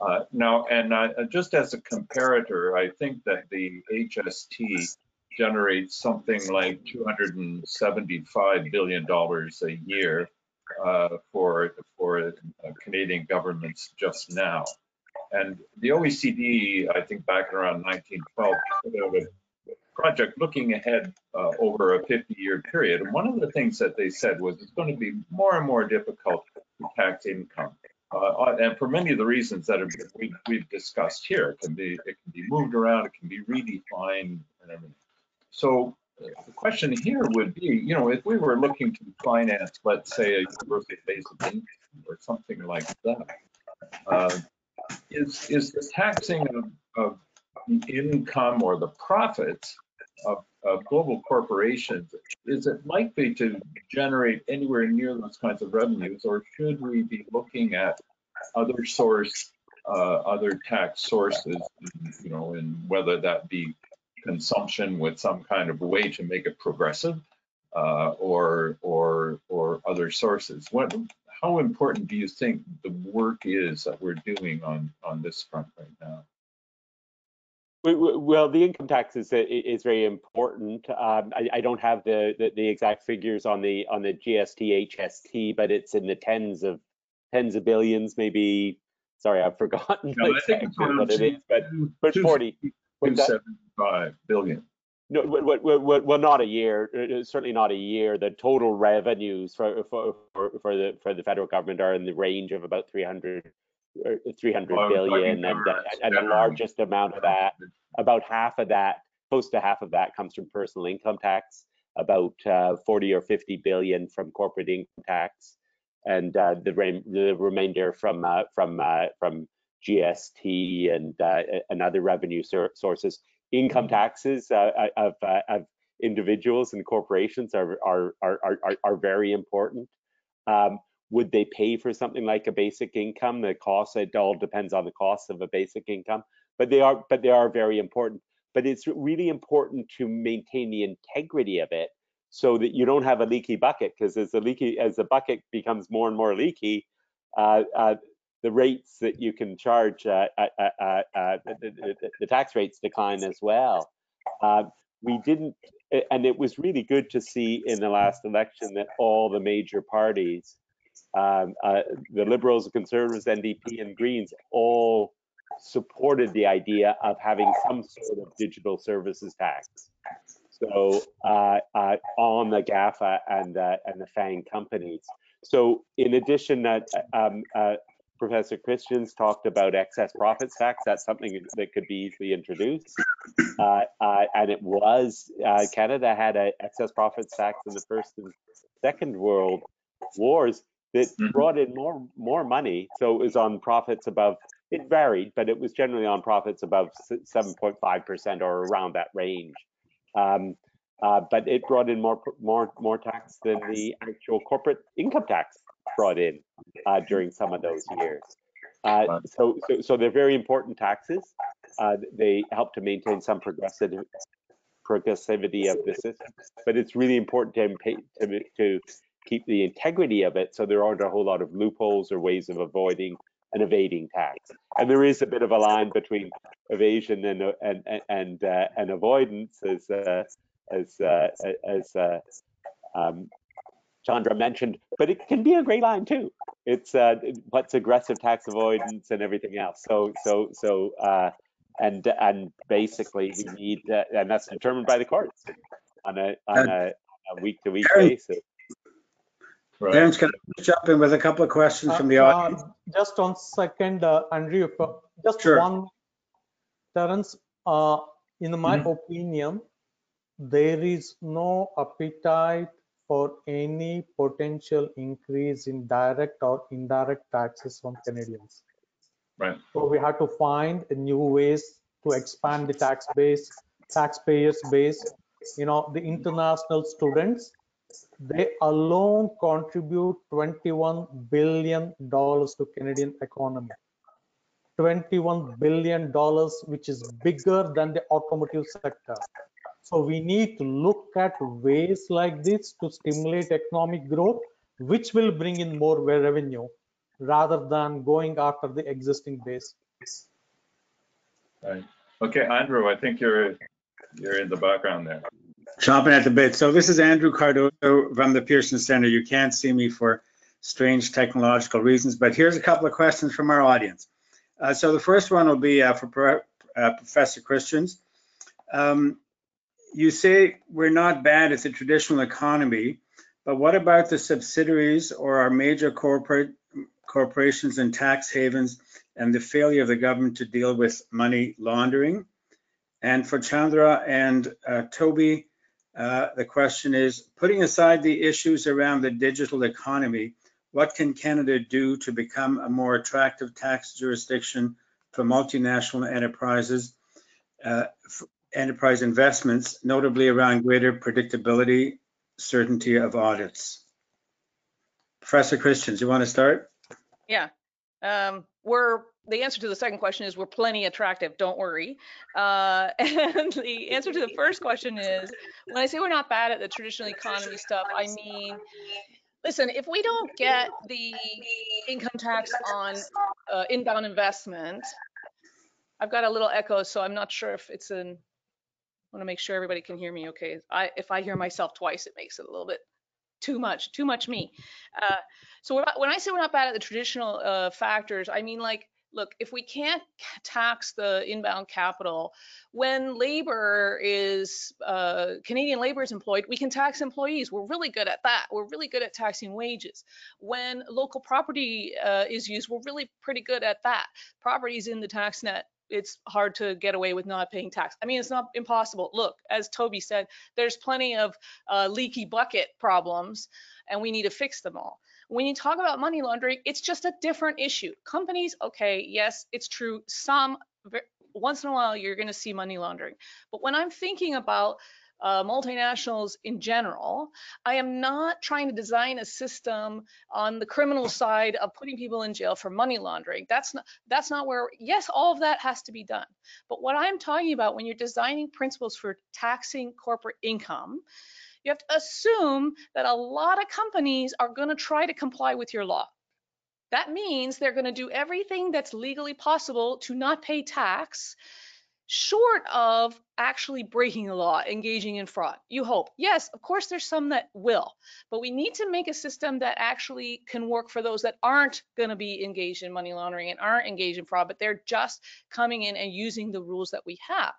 Uh, now, and just as a comparator, I think that the HST generates something like $275 billion a year uh, for, for uh, Canadian governments just now. And the OECD, I think back around 1912, put out a project looking ahead uh, over a 50-year period. And one of the things that they said was it's going to be more and more difficult to tax income. Uh, and for many of the reasons that we've, we've discussed here, it can be it can be moved around, it can be redefined, and everything. So uh, the question here would be, you know, if we were looking to finance, let's say, a university-based or something like that, uh, is is the taxing of, of the income or the profits of, of global corporations is it likely to generate anywhere near those kinds of revenues or should we be looking at other source uh, other tax sources you know and whether that be consumption with some kind of way to make it progressive uh, or or or other sources what how important do you think the work is that we're doing on on this front right now? Well, the income tax is is very important. Um, I, I, don't have the, the, the exact figures on the on the GST HST, but it's in the tens of tens of billions, maybe. Sorry, I've forgotten no, exactly what it is, but but two, 40. 275 billion. No, well, not a year. Uh, certainly not a year. The total revenues for for for, for the for the federal government are in the range of about 300 300 well, billion, and, and the largest amount of that, about half of that, close to half of that, comes from personal income tax. About uh, 40 or 50 billion from corporate income tax, and uh, the re the remainder from uh, from uh, from GST and uh, and other revenue sources income taxes uh, uh, of, uh, of individuals and corporations are, are, are, are, are very important. Um, would they pay for something like a basic income? The cost, it all depends on the cost of a basic income, but they are, but they are very important. But it's really important to maintain the integrity of it so that you don't have a leaky bucket because as the leaky, as the bucket becomes more and more leaky, uh, uh, the rates that you can charge, uh, uh, uh, uh the, the, tax rates decline as well. Uh, we didn't, and it was really good to see in the last election that all the major parties, um, uh, the Liberals, the Conservatives, NDP, and Greens, all supported the idea of having some sort of digital services tax. So on the GAFA and and the FANG companies. So in addition, that um, uh, Professor Christians talked about excess profits tax. That's something that could be easily introduced. Uh, uh, and it was, uh, Canada had an excess profits tax in the First and Second World Wars that Mhm. brought in more more money. So it was on profits above, it varied, but it was generally on profits above 7.5% or around that range. Um, uh, but it brought in more more more tax than the actual corporate income tax brought in uh, during some of those years. Uh, so, so, so, they're very important taxes. Uh, they help to maintain some progressive progressivity of the system, but it's really important to, to, to keep the integrity of it so there aren't a whole lot of loopholes or ways of avoiding and evading tax. And there is a bit of a line between evasion and and and uh, and avoidance, as uh, as uh, as uh, um, Chandra mentioned, but it can be a gray line too. It's uh, what's aggressive tax avoidance and everything else. So so so uh, and and basically we need uh, and that's determined by the courts on a on a, a week to week Aaron- basis. Right. Terrence, can I just jump in with a couple of questions from the Uh, audience? uh, Just on second, uh, Andrew, just Sure. one, Terrence, uh, in my Mm-hmm. opinion, there is no appetite for any potential increase in direct or indirect taxes from Canadians. Right. So we have to find new ways to expand the tax base, taxpayers base. You know, the international students, they alone contribute 21 billion dollars to Canadian economy. 21 billion dollars, which is bigger than the automotive sector. So we need to look at ways like this to stimulate economic growth, which will bring in more revenue rather than going after the existing base. Right. Okay, Andrew, I think you're you're in the background there. Chomping at the bit. So this is Andrew Cardoso from the Pearson Center. You can't see me for strange technological reasons, but here's a couple of questions from our audience. Uh, so the first one will be uh, for Pro- uh, Professor Christians. Um, you say we're not bad at the traditional economy, but what about the subsidiaries or our major corporate corporations and tax havens and the failure of the government to deal with money laundering? And for Chandra and uh, Toby, uh, the question is, putting aside the issues around the digital economy, what can Canada do to become a more attractive tax jurisdiction for multinational enterprises, uh, enterprise investments, notably around greater predictability, certainty of audits? Professor Christians, you want to start? Yeah. Um, we're the answer to the second question is we're plenty attractive. Don't worry. Uh, and the answer to the first question is when I say we're not bad at the traditional economy stuff, I mean, listen, if we don't get the income tax on uh, inbound investment, I've got a little echo, so I'm not sure if it's in. Want to make sure everybody can hear me. Okay. I if I hear myself twice, it makes it a little bit too much, too much me. Uh, so when I say we're not bad at the traditional uh, factors, I mean like, look, if we can't tax the inbound capital, when labor is, uh, Canadian labor is employed, we can tax employees. We're really good at that. We're really good at taxing wages. When local property uh, is used, we're really pretty good at that. Properties in the tax net it's hard to get away with not paying tax. I mean, it's not impossible. Look, as Toby said, there's plenty of uh, leaky bucket problems, and we need to fix them all. When you talk about money laundering, it's just a different issue. Companies, okay, yes, it's true. Some, once in a while, you're going to see money laundering. But when I'm thinking about uh, multinationals in general. I am not trying to design a system on the criminal side of putting people in jail for money laundering. That's not that's not where yes, all of that has to be done. But what I'm talking about when you're designing principles for taxing corporate income, you have to assume that a lot of companies are going to try to comply with your law. That means they're going to do everything that's legally possible to not pay tax short of actually breaking the law, engaging in fraud. You hope. Yes, of course, there's some that will, but we need to make a system that actually can work for those that aren't going to be engaged in money laundering and aren't engaged in fraud, but they're just coming in and using the rules that we have.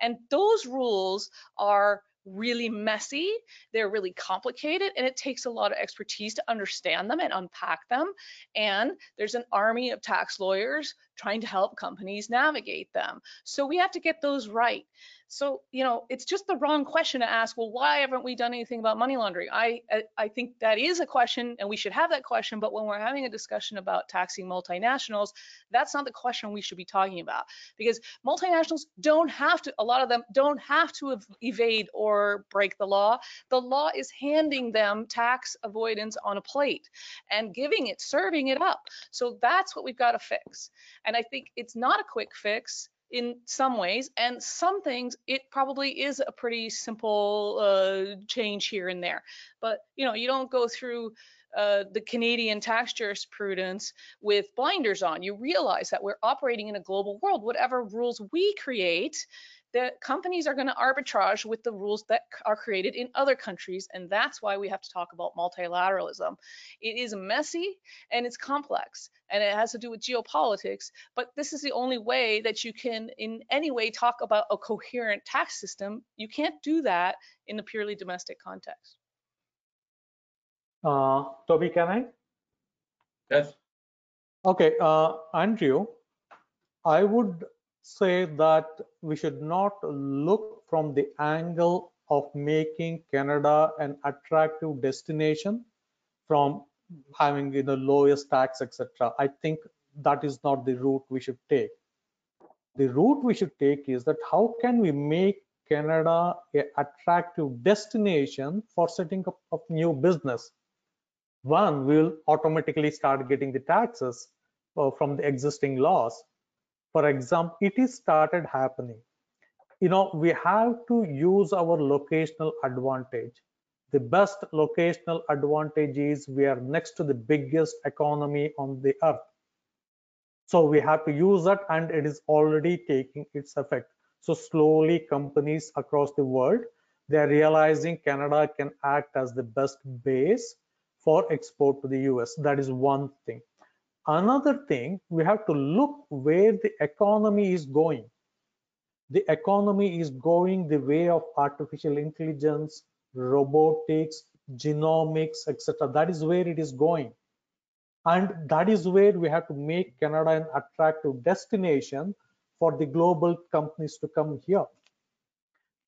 And those rules are really messy, they're really complicated, and it takes a lot of expertise to understand them and unpack them. And there's an army of tax lawyers trying to help companies navigate them. So we have to get those right. So, you know, it's just the wrong question to ask, well, why haven't we done anything about money laundering? I, I think that is a question and we should have that question, but when we're having a discussion about taxing multinationals, that's not the question we should be talking about because multinationals don't have to, a lot of them don't have to evade or break the law. The law is handing them tax avoidance on a plate and giving it, serving it up. So that's what we've got to fix. And I think it's not a quick fix in some ways and some things it probably is a pretty simple uh, change here and there but you know you don't go through uh, the Canadian tax jurisprudence with blinders on. You realize that we're operating in a global world. Whatever rules we create, the companies are going to arbitrage with the rules that are created in other countries. And that's why we have to talk about multilateralism. It is messy and it's complex and it has to do with geopolitics. But this is the only way that you can, in any way, talk about a coherent tax system. You can't do that in a purely domestic context. Uh, Toby, can I? Yes, Okay, uh, Andrew, I would say that we should not look from the angle of making Canada an attractive destination from having the lowest tax, etc. I think that is not the route we should take. The route we should take is that how can we make Canada a attractive destination for setting up of new business? One, we'll automatically start getting the taxes uh, from the existing laws. For example, it is started happening. You know, we have to use our locational advantage. The best locational advantage is we are next to the biggest economy on the earth. So we have to use that and it is already taking its effect. So slowly companies across the world, they are realizing Canada can act as the best base for export to the US. That is one thing. Another thing, we have to look where the economy is going. The economy is going the way of artificial intelligence, robotics, genomics, etc. That is where it is going. And that is where we have to make Canada an attractive destination for the global companies to come here.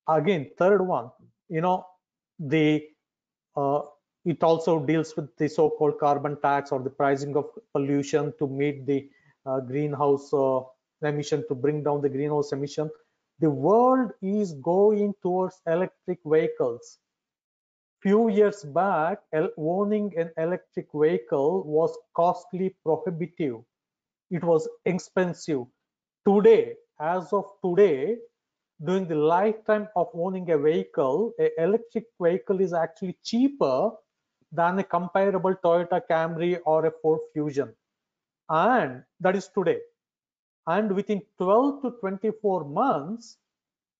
Again, third one, you know, the uh, it also deals with the so-called carbon tax or the pricing of pollution to meet the uh, greenhouse uh, emission to bring down the greenhouse emission. The world is going towards electric vehicles. Few years back owning an electric vehicle was costly prohibitive. It was expensive. Today as of today during the lifetime of owning a vehicle a electric vehicle is actually cheaper than a comparable Toyota Camry or a Ford Fusion. And that is today. And within 12 to 24 months,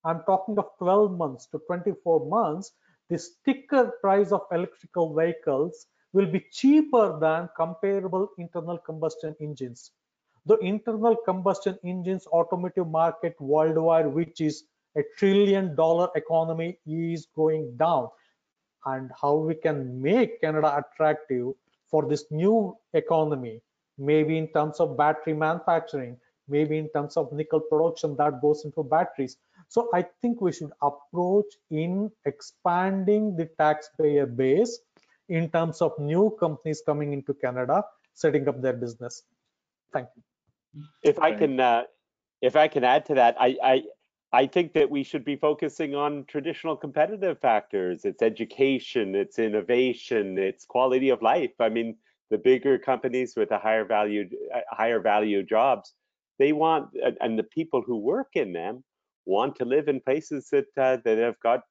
I'm talking of 12 months to 24 months, the sticker price of electrical vehicles will be cheaper than comparable internal combustion engines. The internal combustion engines automotive market worldwide, which is a trillion dollar economy, is going down and how we can make Canada attractive for this new economy, maybe in terms of battery manufacturing, maybe in terms of nickel production that goes into batteries. So I think we should approach in expanding the taxpayer base in terms of new companies coming into Canada, setting up their business. Thank you. If I can, uh, if I can add to that, I, I, I think that we should be focusing on traditional competitive factors. It's education, it's innovation, it's quality of life. I mean, the bigger companies with the higher value, uh, higher value jobs, they want, and- the people who work in them want to live in places that uh, that have got,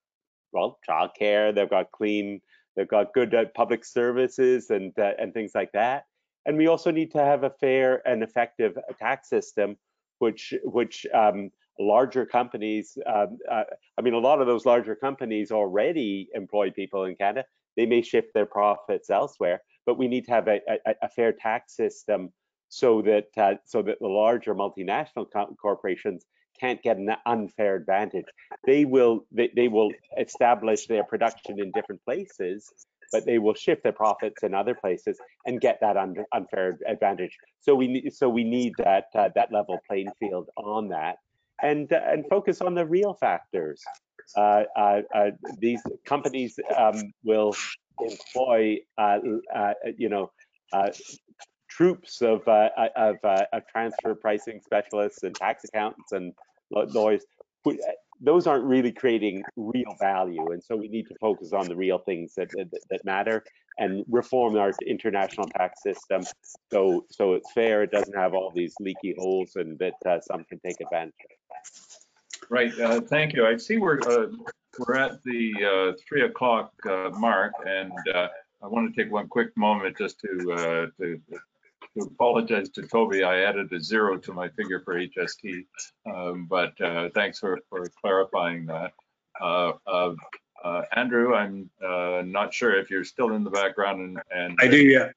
well, childcare, they've got clean, they've got good uh, public services and uh, and things like that. And we also need to have a fair and effective tax system, which which um, larger companies. Um, uh, I mean, a lot of those larger companies already employ people in Canada. They may shift their profits elsewhere, but we need to have a, a, a fair tax system so that uh, so that the larger multinational co- corporations can't get an unfair advantage. They will they, they will establish their production in different places, but they will shift their profits in other places and get that unfair advantage. So we need so we need that uh, that level playing field on that, and and focus on the real factors. Uh, uh, uh, these companies um, will employ uh, uh, you know uh, troops of of, of transfer pricing specialists and tax accountants and law- lawyers. Those aren't really creating real value, and so we need to focus on the real things that that, that matter and reform our international tax system so so it's fair. It doesn't have all these leaky holes and that some can take advantage. of. Right, uh, thank you. I see we're, uh, we're at the uh, three o'clock uh, mark and uh, I want to take one quick moment just to, uh, to, to apologize to Toby. I added a zero to my figure for HST. Um, but, uh, thanks for, for clarifying that. Uh, uh, uh, Andrew, I'm, uh, not sure if you're still in the background and, and. I do, yeah.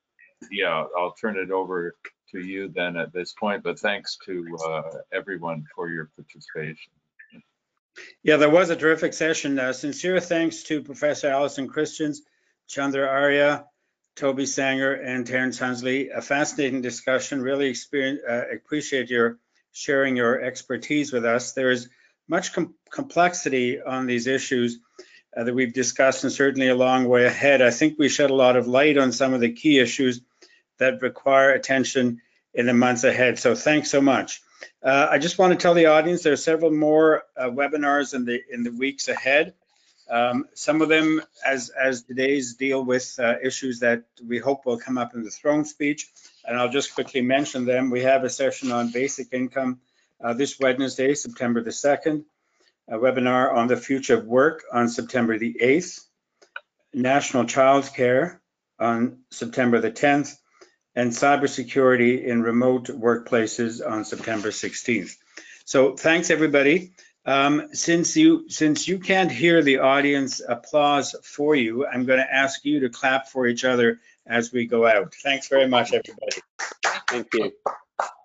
Yeah, I'll turn it over to you then at this point, but thanks to, uh, everyone for your participation. Yeah, there was a terrific session. Uh, Sincere thanks to Professor Allison Christians, Chandra Arya, Toby Sanger, and Terrence Hunsley. A fascinating discussion. Really uh, appreciate your sharing your expertise with us. There is much com- complexity on these issues uh, that we've discussed, and certainly a long way ahead. I think we shed a lot of light on some of the key issues that require attention in the months ahead. So thanks so much. Uh, I just want to tell the audience there are several more uh, webinars in the in the weeks ahead. Um, some of them, as as today's, deal with uh, issues that we hope will come up in the throne speech, and I'll just quickly mention them. We have a session on basic income uh, this Wednesday, September the second. A webinar on the future of work on September the eighth. National Child Care on September the tenth and cybersecurity in remote workplaces on September 16th. So thanks, everybody. Um, since you since you can't hear the audience applause for you, I'm going to ask you to clap for each other as we go out. Thanks very much, everybody. Thank you.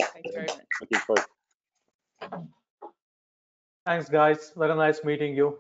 Thank you very much. Looking forward. Thanks, guys. Very nice meeting you.